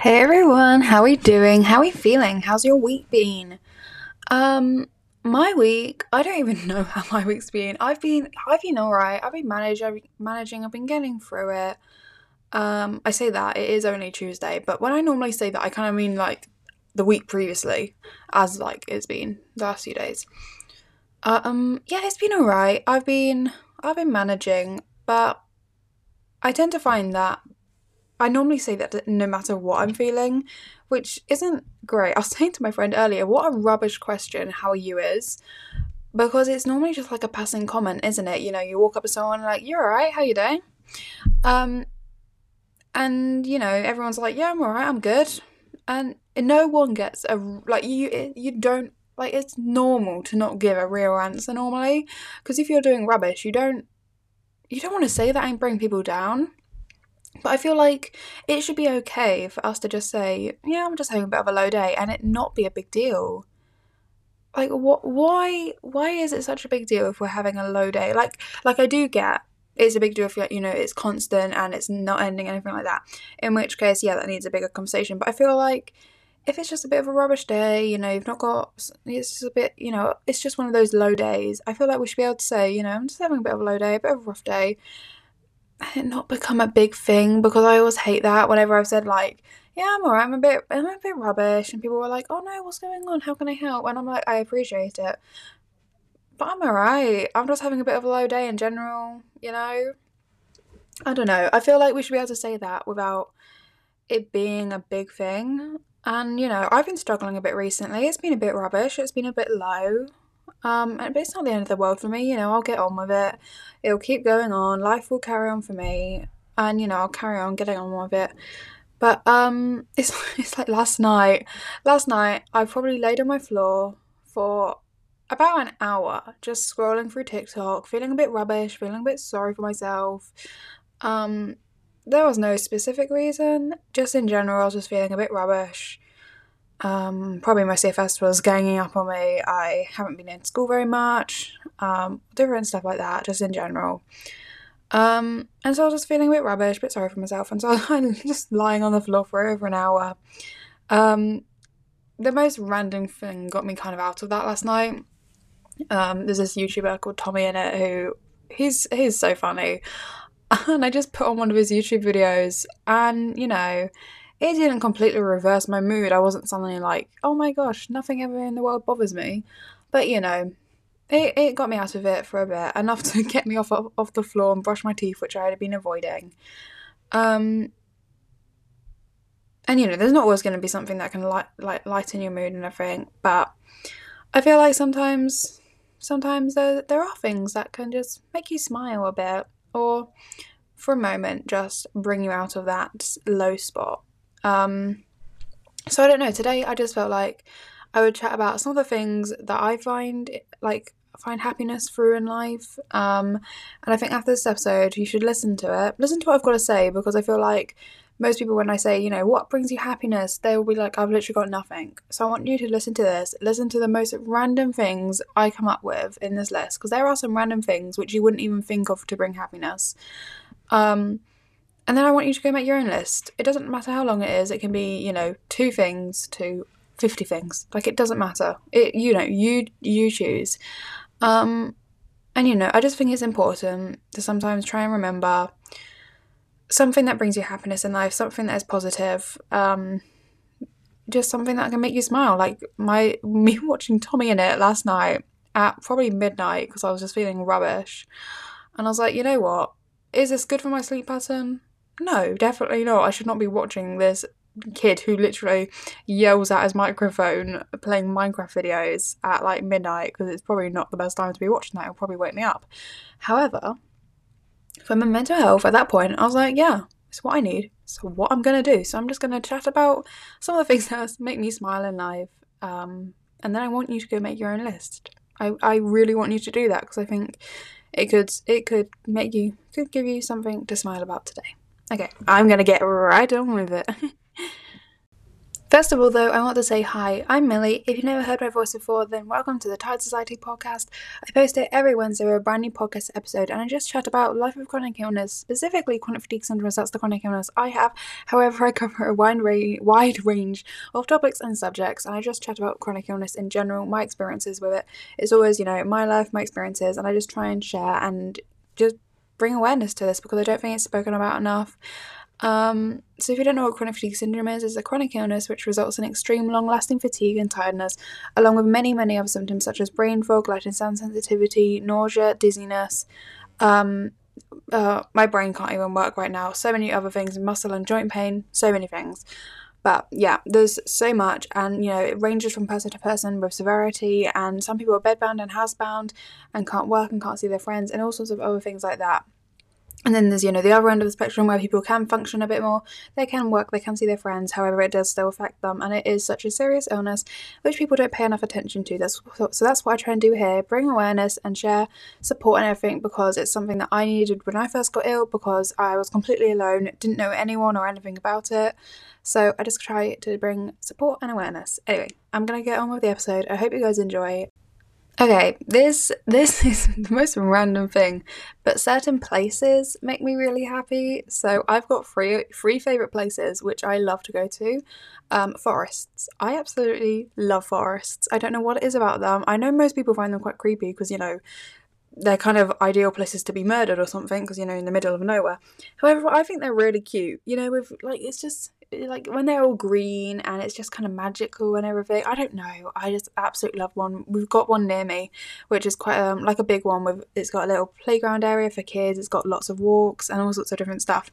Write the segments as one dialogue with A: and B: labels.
A: Hey everyone, how are you doing? How are you feeling? How's your week been? Um, my week, I don't even know how my week's been. I've been I've been alright. I've been managed, I've been managing, I've been getting through it. Um, I say that it is only Tuesday, but when I normally say that I kind of mean like the week previously, as like it's been the last few days. Um, yeah, it's been alright. I've been I've been managing, but I tend to find that I normally say that no matter what I'm feeling, which isn't great. I was saying to my friend earlier, what a rubbish question, how are you is. Because it's normally just like a passing comment, isn't it? You know, you walk up to someone like, You're alright, how you doing? Um and you know, everyone's like, Yeah, I'm alright, I'm good. And no one gets a like you you don't like it's normal to not give a real answer normally. Because if you're doing rubbish, you don't you don't want to say that and bring people down. But I feel like it should be okay for us to just say, yeah, I'm just having a bit of a low day and it not be a big deal. Like what why why is it such a big deal if we're having a low day? Like like I do get it's a big deal if you know it's constant and it's not ending anything like that. In which case, yeah, that needs a bigger conversation. But I feel like if it's just a bit of a rubbish day, you know, you've not got, it's just a bit, you know, it's just one of those low days. I feel like we should be able to say, you know, I'm just having a bit of a low day, a bit of a rough day, it not become a big thing because I always hate that whenever I've said like, yeah, I'm alright, I'm a bit I'm a bit rubbish and people were like, Oh no, what's going on? How can I help? And I'm like, I appreciate it. But I'm alright. I'm just having a bit of a low day in general, you know? I don't know. I feel like we should be able to say that without it being a big thing. And you know, I've been struggling a bit recently. It's been a bit rubbish. It's been a bit low. Um, but it's not the end of the world for me, you know, I'll get on with it. It'll keep going on. Life will carry on for me. And, you know, I'll carry on getting on with it. But um it's it's like last night. Last night I probably laid on my floor for about an hour just scrolling through TikTok, feeling a bit rubbish, feeling a bit sorry for myself. Um there was no specific reason, just in general I was just feeling a bit rubbish. Um, probably my CFS was ganging up on me. I haven't been in school very much, um, different stuff like that, just in general. Um, and so I was just feeling a bit rubbish, a bit sorry for myself, and so I'm just lying on the floor for over an hour. Um, the most random thing got me kind of out of that last night. Um, there's this YouTuber called TommyInnit who he's he's so funny, and I just put on one of his YouTube videos, and you know it didn't completely reverse my mood. I wasn't suddenly like, oh my gosh, nothing ever in the world bothers me. But you know, it, it got me out of it for a bit, enough to get me off off the floor and brush my teeth, which I had been avoiding. Um, and you know, there's not always going to be something that can light, like lighten your mood and everything, but I feel like sometimes, sometimes there there are things that can just make you smile a bit, or for a moment just bring you out of that low spot. Um, so I don't know. Today I just felt like I would chat about some of the things that I find like find happiness through in life. Um, and I think after this episode, you should listen to it. Listen to what I've got to say because I feel like most people, when I say, you know, what brings you happiness, they will be like, I've literally got nothing. So I want you to listen to this. Listen to the most random things I come up with in this list because there are some random things which you wouldn't even think of to bring happiness. Um, and then I want you to go make your own list. It doesn't matter how long it is. It can be, you know, two things to 50 things. Like it doesn't matter. It you know, you you choose. Um and you know, I just think it's important to sometimes try and remember something that brings you happiness in life, something that is positive. Um just something that can make you smile. Like my me watching TommyInnit last night at probably midnight because I was just feeling rubbish. And I was like, you know what? Is this good for my sleep pattern? No, definitely not. I should not be watching this kid who literally yells at his microphone playing Minecraft videos at like midnight because it's probably not the best time to be watching that. It'll probably wake me up. However, for my mental health at that point, I was like, yeah, it's what I need. So what I'm gonna do. So I'm just gonna chat about some of the things that make me smile in life. Um, and then I want you to go make your own list. I, I really want you to do that because I think it could it could make you could give you something to smile about today. Okay, I'm gonna get right on with it. First of all, though, I want to say hi. I'm Millie. If you've never heard my voice before, then welcome to the Tired Society podcast. I post it every Wednesday with a brand new podcast episode, and I just chat about life with chronic illness, specifically chronic fatigue syndrome. That's the chronic illness I have. However, I cover a wide, ra- wide range of topics and subjects, and I just chat about chronic illness in general, my experiences with it. It's always, you know, my life, my experiences, and I just try and share and just bring awareness to this because I don't think it's spoken about enough. Um, so, if you don't know what chronic fatigue syndrome is, it's a chronic illness which results in extreme long lasting fatigue and tiredness, along with many, many other symptoms such as brain fog, light and sound sensitivity, nausea, dizziness. Um, uh, my brain can't even work right now. So many other things, muscle and joint pain, so many things. But yeah, there's so much, and you know, it ranges from person to person with severity, and some people are bedbound and housebound and can't work and can't see their friends, and all sorts of other things like that. And then there's, you know, the other end of the spectrum where people can function a bit more. They can work, they can see their friends, however, it does still affect them. And it is such a serious illness which people don't pay enough attention to. That's, so that's what I try and do here bring awareness and share support and everything because it's something that I needed when I first got ill because I was completely alone, didn't know anyone or anything about it. So I just try to bring support and awareness. Anyway, I'm to get on with the episode. I hope you guys enjoy. Okay, this this is the most random thing, but certain places make me really happy. So I've got three three favorite places which I love to go to. Um, forests. I absolutely love forests. I don't know what it is about them. I know most people find them quite creepy because you know they're kind of ideal places to be murdered or something because you know in the middle of nowhere. However, I think they're really cute. You know, with like it's just like when they're all green and it's just kind of magical and everything. I don't know. I just absolutely love one. We've got one near me, which is quite um like a big one with it's got a little playground area for kids. It's got lots of walks and all sorts of different stuff.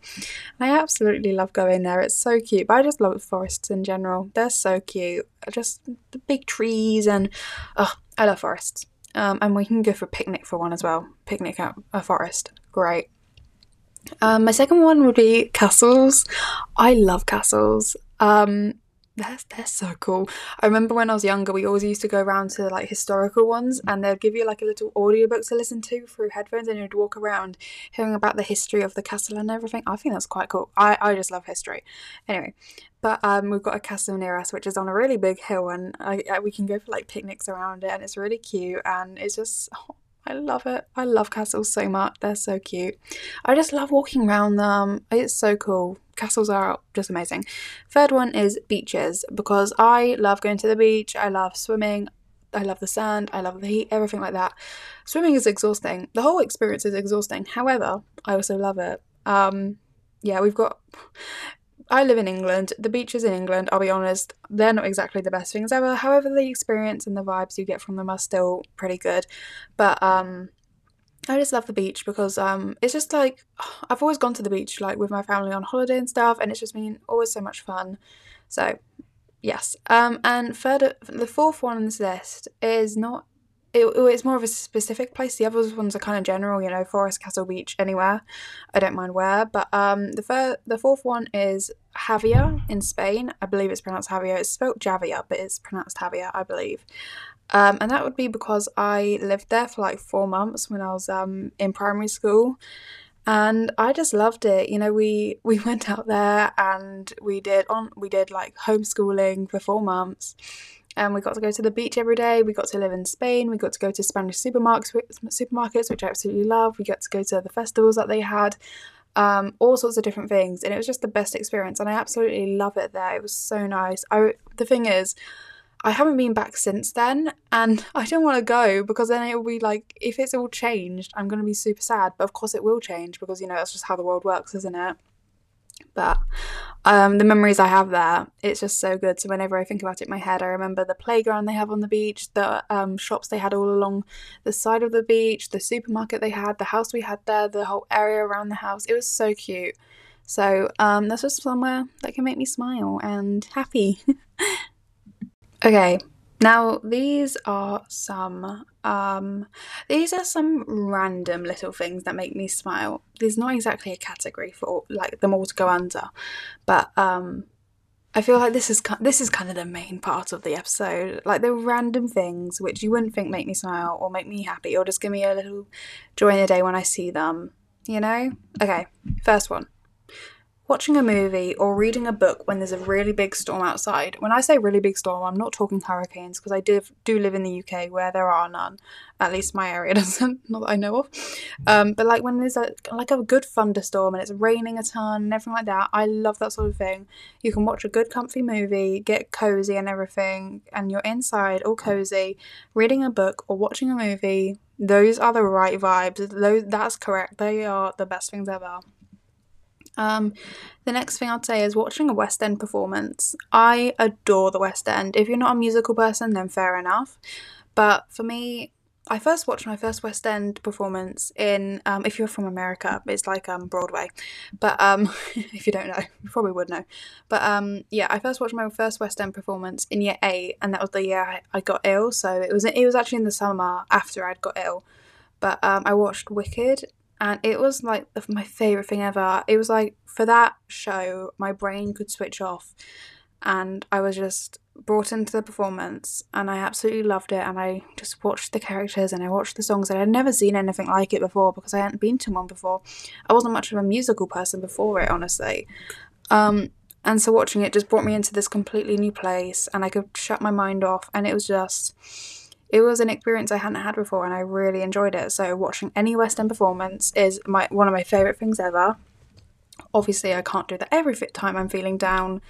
A: And I absolutely love going there. It's so cute. But I just love forests in general. They're so cute. Just the big trees and oh, I love forests. Um, and we can go for picnic for one as well. Picnic at a forest. Great. Um, my second one would be castles. I love castles. Um, they're, they're so cool. I remember when I was younger, we always used to go around to like historical ones and they'd give you like a little audiobook to listen to through headphones and you'd walk around hearing about the history of the castle and everything. I think that's quite cool. I, I just love history. Anyway, but um, we've got a castle near us which is on a really big hill and I, I, we can go for like picnics around it and it's really cute and it's just. Oh, I love it. I love castles so much. They're so cute. I just love walking around them. It's so cool. Castles are just amazing. Third one is beaches because I love going to the beach. I love swimming. I love the sand. I love the heat, everything like that. Swimming is exhausting. The whole experience is exhausting. However, I also love it. Um, yeah, we've got I live in England. The beaches in England, I'll be honest, they're not exactly the best things ever. However, the experience and the vibes you get from them are still pretty good. But um I just love the beach because um it's just like I've always gone to the beach like with my family on holiday and stuff and it's just been always so much fun. So, yes. Um and further, the fourth one on this list is not it, it's more of a specific place. The other ones are kind of general, you know, forest, castle, beach, anywhere. I don't mind where. But um, the fir- the fourth one is Javia in Spain. I believe it's pronounced Javia. It's spelled Javia, but it's pronounced Javia, I believe. Um, and that would be because I lived there for like four months when I was um, in primary school. And I just loved it. You know, we we went out there and we did on we did like homeschooling for four months and we got to go to the beach every day. We got to live in Spain. We got to go to Spanish supermarkets, supermarkets, which I absolutely love. We got to go to the festivals that they had, um, all sorts of different things, and it was just the best experience. And I absolutely love it there. It was so nice. I the thing is. I haven't been back since then, and I don't want to go because then it will be like, if it's all changed, I'm going to be super sad. But of course, it will change because, you know, that's just how the world works, isn't it? But um, the memories I have there, it's just so good. So whenever I think about it in my head, I remember the playground they have on the beach, the um, shops they had all along the side of the beach, the supermarket they had, the house we had there, the whole area around the house. It was so cute. So um, that's just somewhere that can make me smile and happy. okay, now, these are some um these are some random little things that make me smile. There's not exactly a category for like them all to go under, but um I feel like this is this is kind of the main part of the episode, like the random things which you wouldn't think make me smile or make me happy or just give me a little joy in the day when I see them, you know? Okay, first one. Watching a movie or reading a book when there's a really big storm outside. When I say really big storm, I'm not talking hurricanes because I do, do live in the UK where there are none. At least my area doesn't, not that I know of. Um, but like when there's a like a good thunderstorm and it's raining a ton and everything like that, I love that sort of thing. You can watch a good comfy movie, get cozy and everything, and you're inside all cozy, reading a book or watching a movie. Those are the right vibes. Those that's correct. They are the best things ever. Um, the next thing I'd say is watching a West End performance. I adore the West End. If you're not a musical person, then fair enough. But for me, I first watched my first West End performance in, um, if you're from America, it's like um, Broadway. But um, if you don't know, you probably would know. But um, yeah, I first watched my first West End performance in year eight, and that was the year I, I got ill. So it was it was actually in the summer after I'd got ill. But um, I watched Wicked and it was like my favorite thing ever. It was like for that show, my brain could switch off, and I was just brought into the performance, and I absolutely loved it. And I just watched the characters and I watched the songs, and I'd never seen anything like it before because I hadn't been to one before. I wasn't much of a musical person before it, honestly. Um, and so watching it just brought me into this completely new place, and I could shut my mind off, and it was just it was an experience I hadn't had before and I really enjoyed it. So watching any West End performance is my one of my favourite things ever. Obviously I can't do that every time I'm feeling down,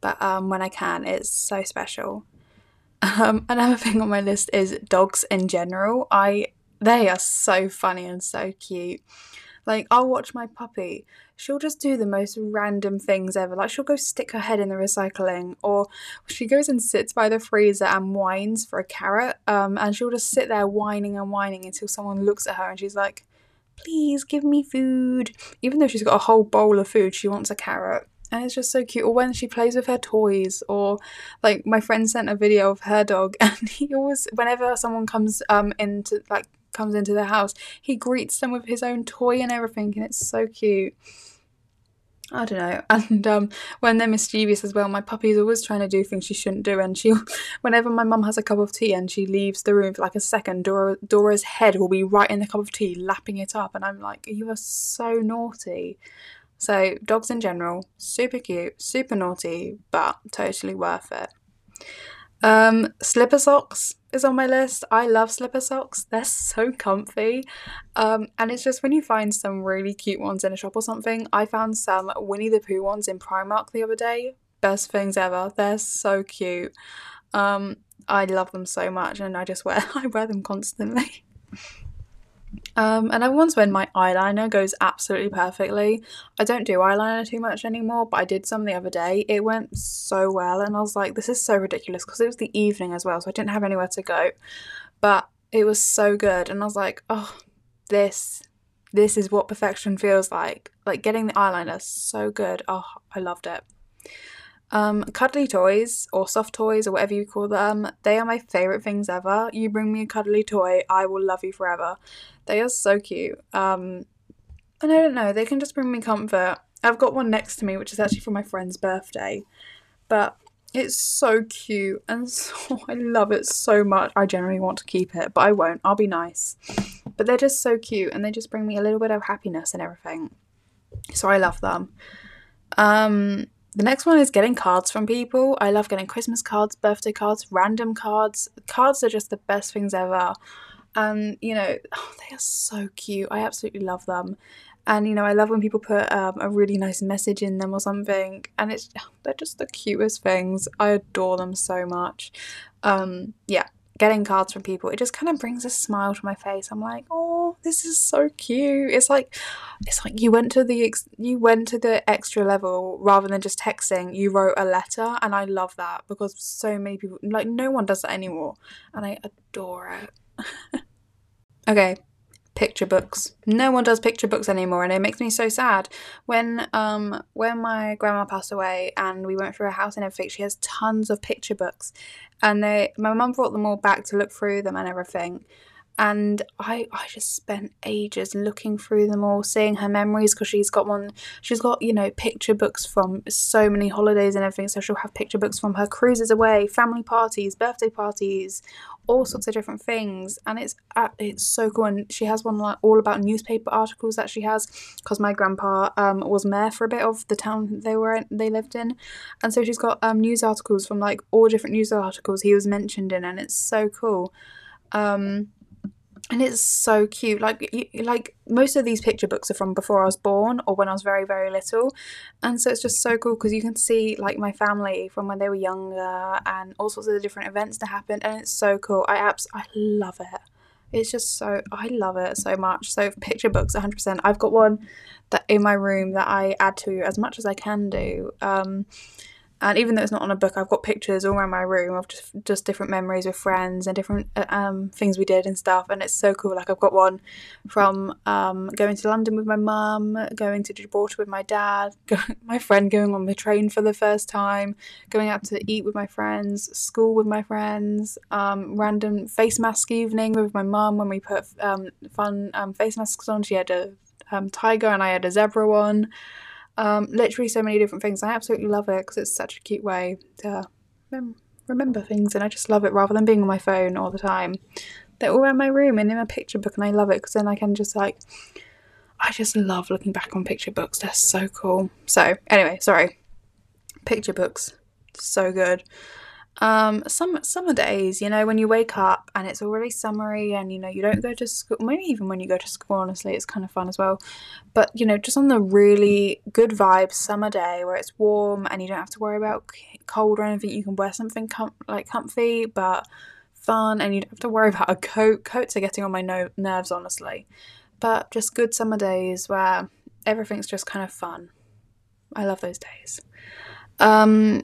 A: but um, when I can it's so special. Um, another thing on my list is dogs in general. I they are so funny and so cute. Like I'll watch my puppy she'll just do the most random things ever. Like she'll go stick her head in the recycling, or she goes and sits by the freezer and whines for a carrot. Um, and she'll just sit there whining and whining until someone looks at her and she's like, "Please give me food." Even though she's got a whole bowl of food, she wants a carrot. And it's just so cute. Or when she plays with her toys, or like my friend sent a video of her dog, and he always, whenever someone comes um into like comes into the house, he greets them with his own toy and everything, and it's so cute. I don't know. And um, when they're mischievous as well, my puppy's always trying to do things she shouldn't do. And she, whenever my mum has a cup of tea and she leaves the room for like a second, Dora, Dora's head will be right in the cup of tea, lapping it up. And I'm like, you are so naughty. So, dogs in general, super cute, super naughty, but totally worth it. Um, slipper socks is on my list. I love slipper socks. They're so comfy. Um, and it's just when you find some really cute ones in a shop or something. I found some Winnie the Pooh ones in Primark the other day. Best things ever. They're so cute. Um, I love them so much and I just wear I wear them constantly. Um, and once when my eyeliner goes absolutely perfectly. I don't do eyeliner too much anymore, but I did some the other day. It went so well, and I was like, this is so ridiculous because it was the evening as well, so I didn't have anywhere to go. But it was so good, and I was like, oh, this, this is what perfection feels like. Like getting the eyeliner, so good. Oh, I loved it. Um, cuddly toys or soft toys or whatever you call them, they are my favourite things ever. You bring me a cuddly toy, I will love you forever. They are so cute. Um, and I don't know, they can just bring me comfort. I've got one next to me, which is actually for my friend's birthday, but it's so cute and so I love it so much. I generally want to keep it, but I won't. I'll be nice. But they're just so cute and they just bring me a little bit of happiness and everything. So I love them. Um, the next one is getting cards from people. I love getting Christmas cards, birthday cards, random cards. Cards are just the best things ever. And, you know, oh, they are so cute. I absolutely love them. And, you know, I love when people put um, a really nice message in them or something. And it's, they're just the cutest things. I adore them so much. Um, yeah, getting cards from people, it just kind of brings a smile to my face. I'm like, oh, this is so cute. It's like, it's like you went to the ex- you went to the extra level rather than just texting. You wrote a letter, and I love that because so many people, like, no one does that anymore, and I adore it. okay, picture books. No one does picture books anymore, and it makes me so sad. When um when my grandma passed away and we went through her house and everything, she has tons of picture books, and they my mum brought them all back to look through them and everything. And I I just spent ages looking through them all, seeing her memories because she's got one. She's got you know picture books from so many holidays and everything. So she'll have picture books from her cruises away, family parties, birthday parties, all sorts of different things, and it's uh, it's so cool. And she has one like all about newspaper articles that she has because my grandpa um, was mayor for a bit of the town they were in, they lived in, and so she's got um, news articles from like all different news articles he was mentioned in, and it's so cool. Um, and it's so cute like like most of these picture books are from before I was born or when I was very very little. And so it's just so cool because you can see like my family from when they were younger and all sorts of different events that happened and it's so cool. I abs I love it. It's just so I love it so much. So picture books 100% I've got one that in my room that I add to as much as I can do. Um and even though it's not on a book i've got pictures all around my room of just just different memories with friends and different uh, um, things we did and stuff and it's so cool. Like i've got one from um, going to london with my mum going to gibraltar with my dad my friend going on the train for the first time going out to eat with my friends school with my friends um, random face mask evening with my mum when we put um, fun um, face masks on. She had a um, tiger and i had a zebra one um, literally so many different things. I absolutely love it because it's such a cute way to rem- remember things, and I just love it rather than being on my phone all the time. They're all around my room and in my picture book, and I love it because then I can just like, I just love looking back on picture books. They're so cool. So anyway, sorry, picture books, so good um some summer days you know when you wake up and it's already summery and you know you don't go to school maybe even when you go to school honestly it's kind of fun as well. But you know just on the really good vibes summer day where it's warm and you don't have to worry about cold or anything you can wear something com- like comfy but fun and you don't have to worry about a coat coats are getting on my no- nerves honestly. But just good summer days where everything's just kind of fun. I love those days. Um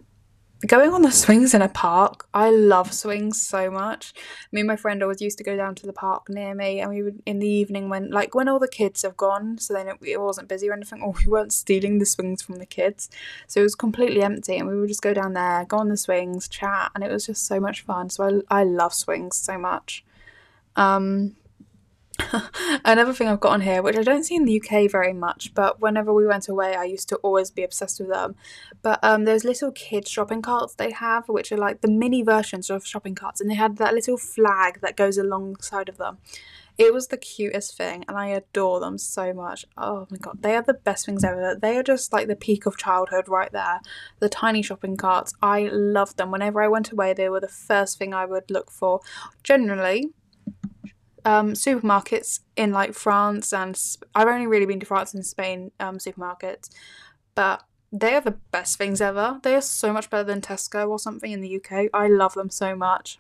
A: going on the swings in a park i love swings so much. Me and my friend always used to go down to the park near me and we would in the evening when like when all the kids have gone so then it, it wasn't busy or anything or we weren't stealing the swings from the kids. So it was completely empty and we would just go down there go on the swings chat and it was just so much fun. So i, I love swings so much. Um Another thing I've got on here, which I don't see in the UK very much, but whenever we went away, I used to always be obsessed with them. But um, there's little kids shopping carts they have, which are like the mini versions of shopping carts, and they had that little flag that goes alongside of them. It was the cutest thing, and I adore them so much. Oh my god, they are the best things ever. They are just like the peak of childhood right there. The tiny shopping carts, I loved them. Whenever I went away, they were the first thing I would look for. Generally, um, supermarkets in like France and Sp- I've only really been to France and Spain um, supermarkets, but they are the best things ever. They are so much better than Tesco or something in the UK. I love them so much.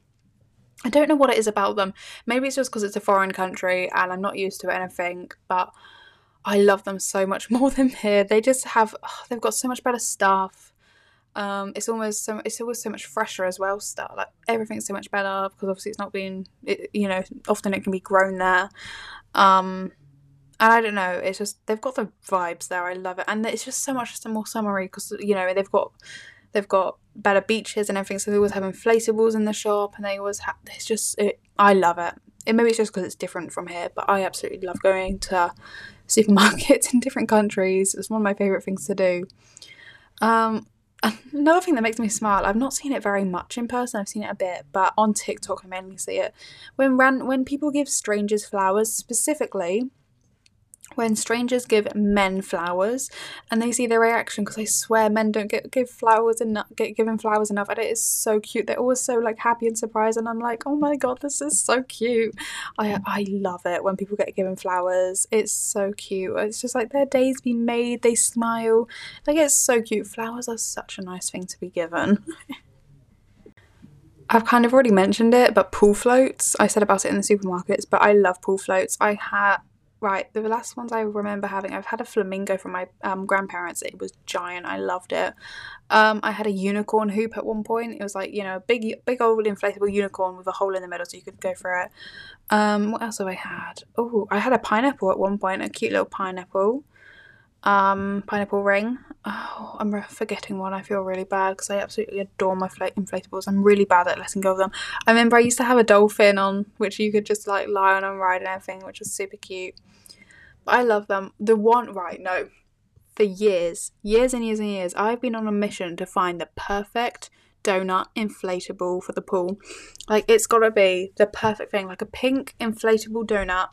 A: I don't know what it is about them. Maybe it's just because it's a foreign country and I'm not used to anything, but I love them so much more than here. They just have, oh, they've got so much better stuff um, it's almost so it's always so much fresher as well. Stuff like everything's so much better because obviously it's not being it, you know often it can be grown there. Um, and I don't know, it's just they've got the vibes there. I love it, and it's just so much more summery because you know they've got they've got better beaches and everything. So they always have inflatables in the shop, and they always have. It's just it, I love it. And maybe it's just because it's different from here, but I absolutely love going to supermarkets in different countries. It's one of my favorite things to do. Um, Another thing that makes me smile, I've not seen it very much in person, I've seen it a bit, but on TikTok I mainly see it. When ran when people give strangers flowers, specifically when strangers give men flowers and they see their reaction because I swear men don't get give flowers enough get given flowers enough and it is so cute. They're always so like happy and surprised and I'm like oh my god this is so cute. I I love it when people get given flowers. It's so cute. It's just like their days be made they smile. Like it's so cute. Flowers are such a nice thing to be given. I've kind of already mentioned it, but pool floats. I said about it in the supermarkets, but I love pool floats. I had Right, the last ones I remember having, I've had a flamingo from my um, grandparents. It was giant. I loved it. Um, I had a unicorn hoop at one point. It was like you know a big, big old inflatable unicorn with a hole in the middle, so you could go for it. Um, what else have I had? Oh, I had a pineapple at one point, a cute little pineapple, um, pineapple ring. Oh, I'm forgetting one. I feel really bad because I absolutely adore my inflatables. I'm really bad at letting go of them. I remember I used to have a dolphin on which you could just like lie on and ride and everything, which was super cute. But I love them. The one, right? No, for years, years and years and years, I've been on a mission to find the perfect donut inflatable for the pool. Like it's got to be the perfect thing, like a pink inflatable donut.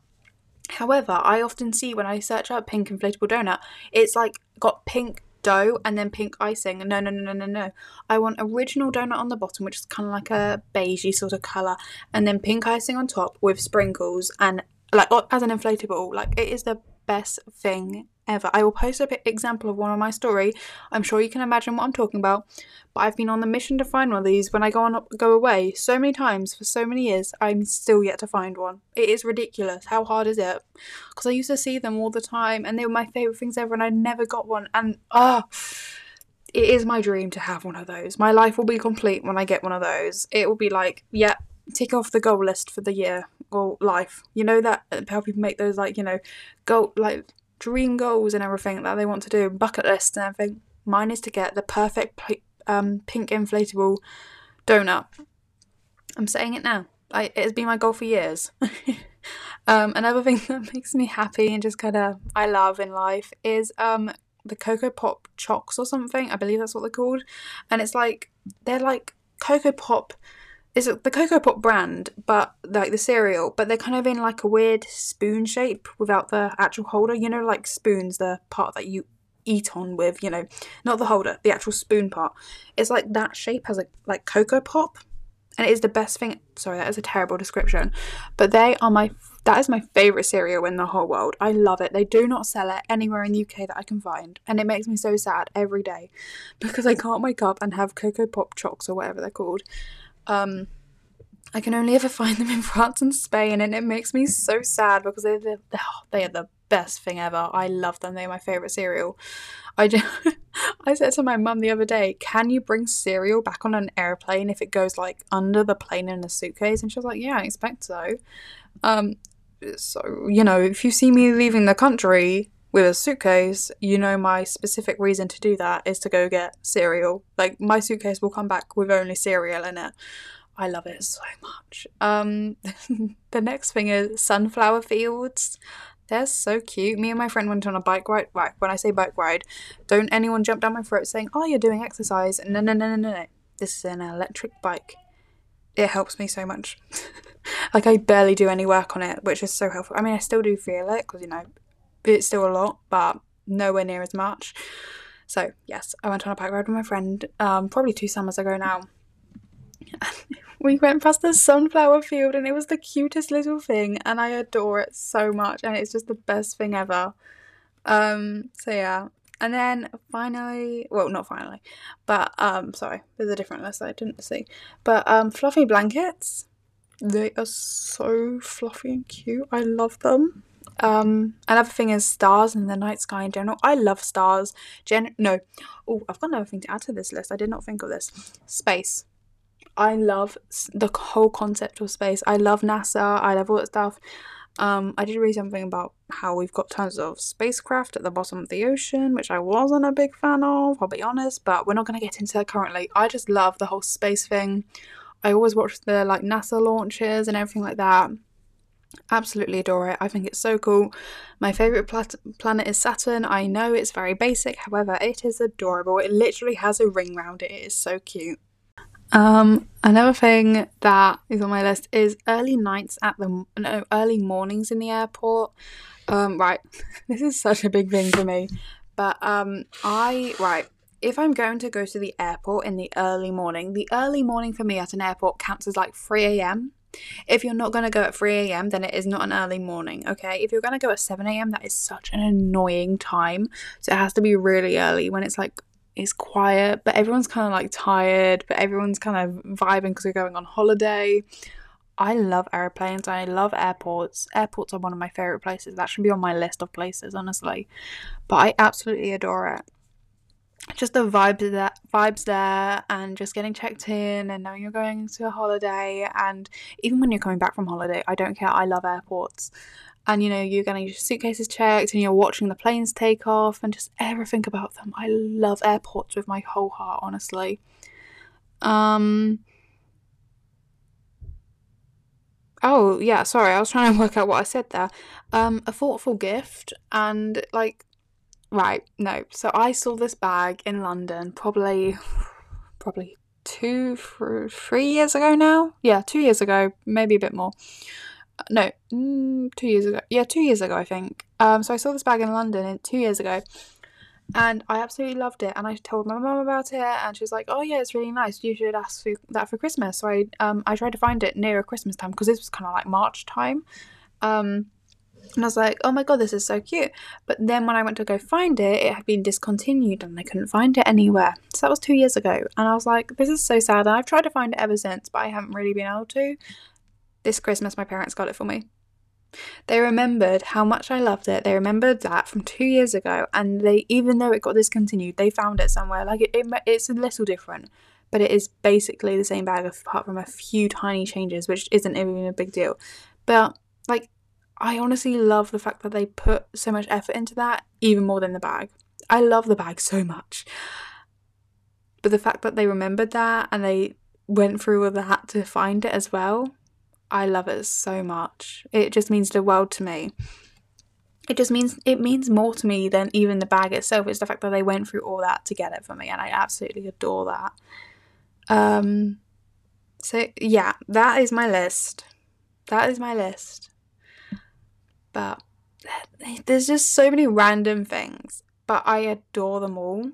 A: However, I often see when I search up pink inflatable donut, it's like got pink dough and then pink icing. No, no, no, no, no, no. I want original donut on the bottom, which is kind of like a beigey sort of colour, and then pink icing on top with sprinkles and like as an inflatable. Like it is the best thing ever. I will post an example of one on my story. I'm sure you can imagine what I'm talking about. But I've been on the mission to find one of these when I go on go away so many times for so many years. I'm still yet to find one. It is ridiculous. How hard is it? Because I used to see them all the time, and they were my favorite things ever, and I never got one. And ah. It is my dream to have one of those. My life will be complete when I get one of those. It will be like, yeah, tick off the goal list for the year or life. You know that how people make those like you know, goal like dream goals and everything that they want to do, bucket lists and everything. Mine is to get the perfect um, pink inflatable donut. I'm saying it now. I, it has been my goal for years. um, another thing that makes me happy and just kind of I love in life is um, the Coco Pop Chocks or something. I believe that's what they're called, and it's like they're like Coco Pop it's the Coco Pop brand, but like the cereal, but they're kind of in like a weird spoon shape without the actual holder. You know, like spoons, the part that you eat on with, you know, not the holder, the actual spoon part. It's like that shape has a like Coco Pop, and it is the best thing. Sorry, that is a terrible description, but they are my that is my favorite cereal in the whole world. I love it. They do not sell it anywhere in the UK that I can find, and it makes me so sad every day because I can't wake up and have Coco Pop chocks or whatever they're called. Um, I can only ever find them in France and Spain, and it makes me so sad because they're the, they are the best thing ever. I love them. They're my favorite cereal. I just, I said to my mum the other day, "Can you bring cereal back on an airplane if it goes like under the plane in a suitcase?" And she was like, "Yeah, I expect so." Um, so you know, if you see me leaving the country with a suitcase, you know my specific reason to do that is to go get cereal. Like my suitcase will come back with only cereal in it. I love it so much. Um, the next thing is sunflower fields. They're so cute. Me and my friend went on a bike ride. Right, when I say bike ride, don't anyone jump down my throat saying, "Oh, you're doing exercise." No, no, no, no, no, no. This is an electric bike. It helps me so much. like I barely do any work on it, which is so helpful. I mean, I still do feel it because you know it's still a lot, but nowhere near as much. So yes, I went on a bike ride with my friend, um, probably two summers ago now. we went past the sunflower field and it was the cutest little thing and I adore it so much and it's just the best thing ever. Um so yeah. And then finally well not finally, but um sorry, there's a different list I didn't see. But um fluffy blankets. They are so fluffy and cute. I love them. Um, another thing is stars in the night sky in general. I love stars. Gen no, oh, I've got another thing to add to this list. I did not think of this. Space. I love the whole concept of space. I love NASA. I love all that stuff. Um, I did read something about how we've got tons of spacecraft at the bottom of the ocean, which I wasn't a big fan of, I'll be honest, but we're not going to get into that currently. I just love the whole space thing. I always watch the like NASA launches and everything like that. Absolutely adore it. I think it's so cool. My favourite plat- planet is Saturn. I know it's very basic, however, it is adorable. It literally has a ring round it. It is so cute. Um, another thing that is on my list is early nights at the no early mornings in the airport. Um, right, this is such a big thing for me, but um, I right if I'm going to go to the airport in the early morning, the early morning for me at an airport counts as like 3 a.m. If you're not going to go at 3 a.m., then it is not an early morning, okay? If you're going to go at 7 a.m., that is such an annoying time. So it has to be really early when it's like it's quiet, but everyone's kind of like tired, but everyone's kind of vibing because we're going on holiday. I love airplanes. I love airports. Airports are one of my favorite places. That should be on my list of places, honestly. But I absolutely adore it. Just the vibes there, vibes there, and just getting checked in, and knowing you're going to a holiday, and even when you're coming back from holiday, I don't care. I love airports. and you know you're getting your suitcases checked and you're watching the planes take off and just everything about them i love airports with my whole heart honestly um oh yeah sorry i was trying to work out what i said there um a thoughtful gift and like right no so i saw this bag in london probably probably two three years ago now yeah two years ago maybe a bit more no, mm, two years ago. Yeah, two years ago, I think. Um, so I saw this bag in London two years ago, and I absolutely loved it. And I told my mum about it, and she was like, "Oh yeah, it's really nice. You should ask for that for Christmas." So I um I tried to find it nearer Christmas time because this was kind of like March time. Um, and I was like, "Oh my god, this is so cute!" But then when I went to go find it, it had been discontinued, and I couldn't find it anywhere. So that was two years ago, and I was like, "This is so sad." And I've tried to find it ever since, but I haven't really been able to. This Christmas, my parents got it for me. They remembered how much I loved it. They remembered that from two years ago, and they, even though it got discontinued, they found it somewhere. Like it, it it's a little different, but it is basically the same bag apart from a few tiny changes, which isn't even a big deal. But like, I honestly love the fact that they put so much effort into that, even more than the bag. I love the bag so much, but the fact that they remembered that and they went through all that to find it as well I love it so much. It just means the world to me. It just means it means more to me than even the bag itself. It's the fact that they went through all that to get it for me, and I absolutely adore that. Um, so yeah, that is my list. That is my list. But there's just so many random things, but I adore them all,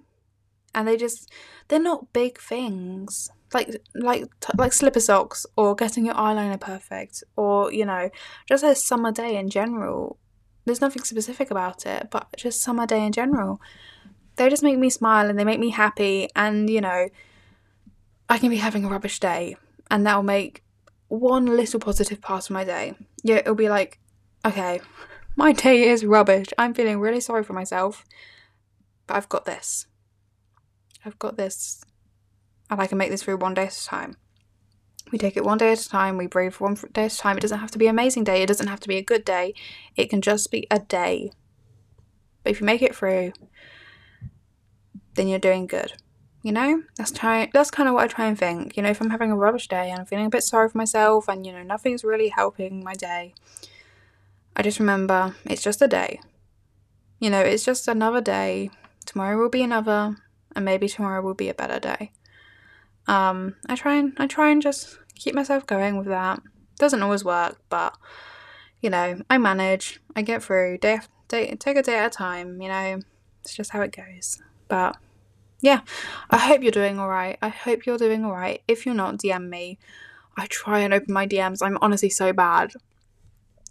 A: and they just they're not big things. Like like like slipper socks or getting your eyeliner perfect or you know just a summer day in general. There's nothing specific about it but just summer day in general. They just make me smile and they make me happy and you know i can be having a rubbish day and that'll make one little positive part of my day. Yeah it'll be like okay my day is rubbish i'm feeling really sorry for myself but i've got this i've got this and I can make this through one day at a time. We take it one day at a time, we breathe one day at a time. It doesn't have to be an amazing day, it doesn't have to be a good day, it can just be a day. But if you make it through, then you're doing good. You know? That's try that's kind of what I try and think. You know, if I'm having a rubbish day and I'm feeling a bit sorry for myself and you know nothing's really helping my day, I just remember it's just a day. You know, it's just another day. Tomorrow will be another, and maybe tomorrow will be a better day. Um, I try and I try and just keep myself going with that. Doesn't always work, but you know, I manage. I get through day, day take a day at a time. You know, it's just how it goes. But yeah, I hope you're doing all right. I hope you're doing all right. If you're not, DM me. I try and open my DMs. I'm honestly so bad.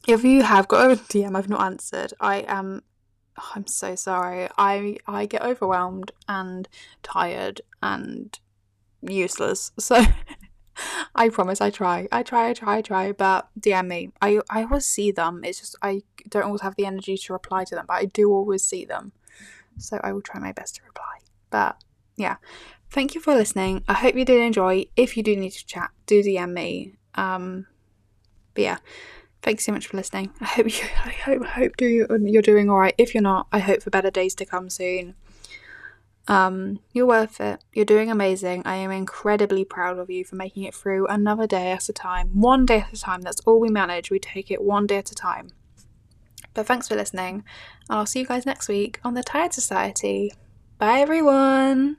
A: If you have got a DM I've not answered, I am oh, I'm so sorry. I I get overwhelmed and tired and useless. So I promise I try. I try, I try, I try, but DM me. I, I always see them. It's just I don't always have the energy to reply to them, but I do always see them. So I will try my best to reply. But yeah. Thank you for listening. I hope you did enjoy. If you do need to chat, do DM me. Um but yeah. Thanks so much for listening. I hope you I hope hope do you, you're doing alright. If you're not, I hope for better days to come soon. Um, you're worth it. You're doing amazing. I am incredibly proud of you for making it through another day at a time. One day at a time. That's all we manage. We take it one day at a time. But thanks for listening, and I'll see you guys next week on the Tired Society. Bye, everyone.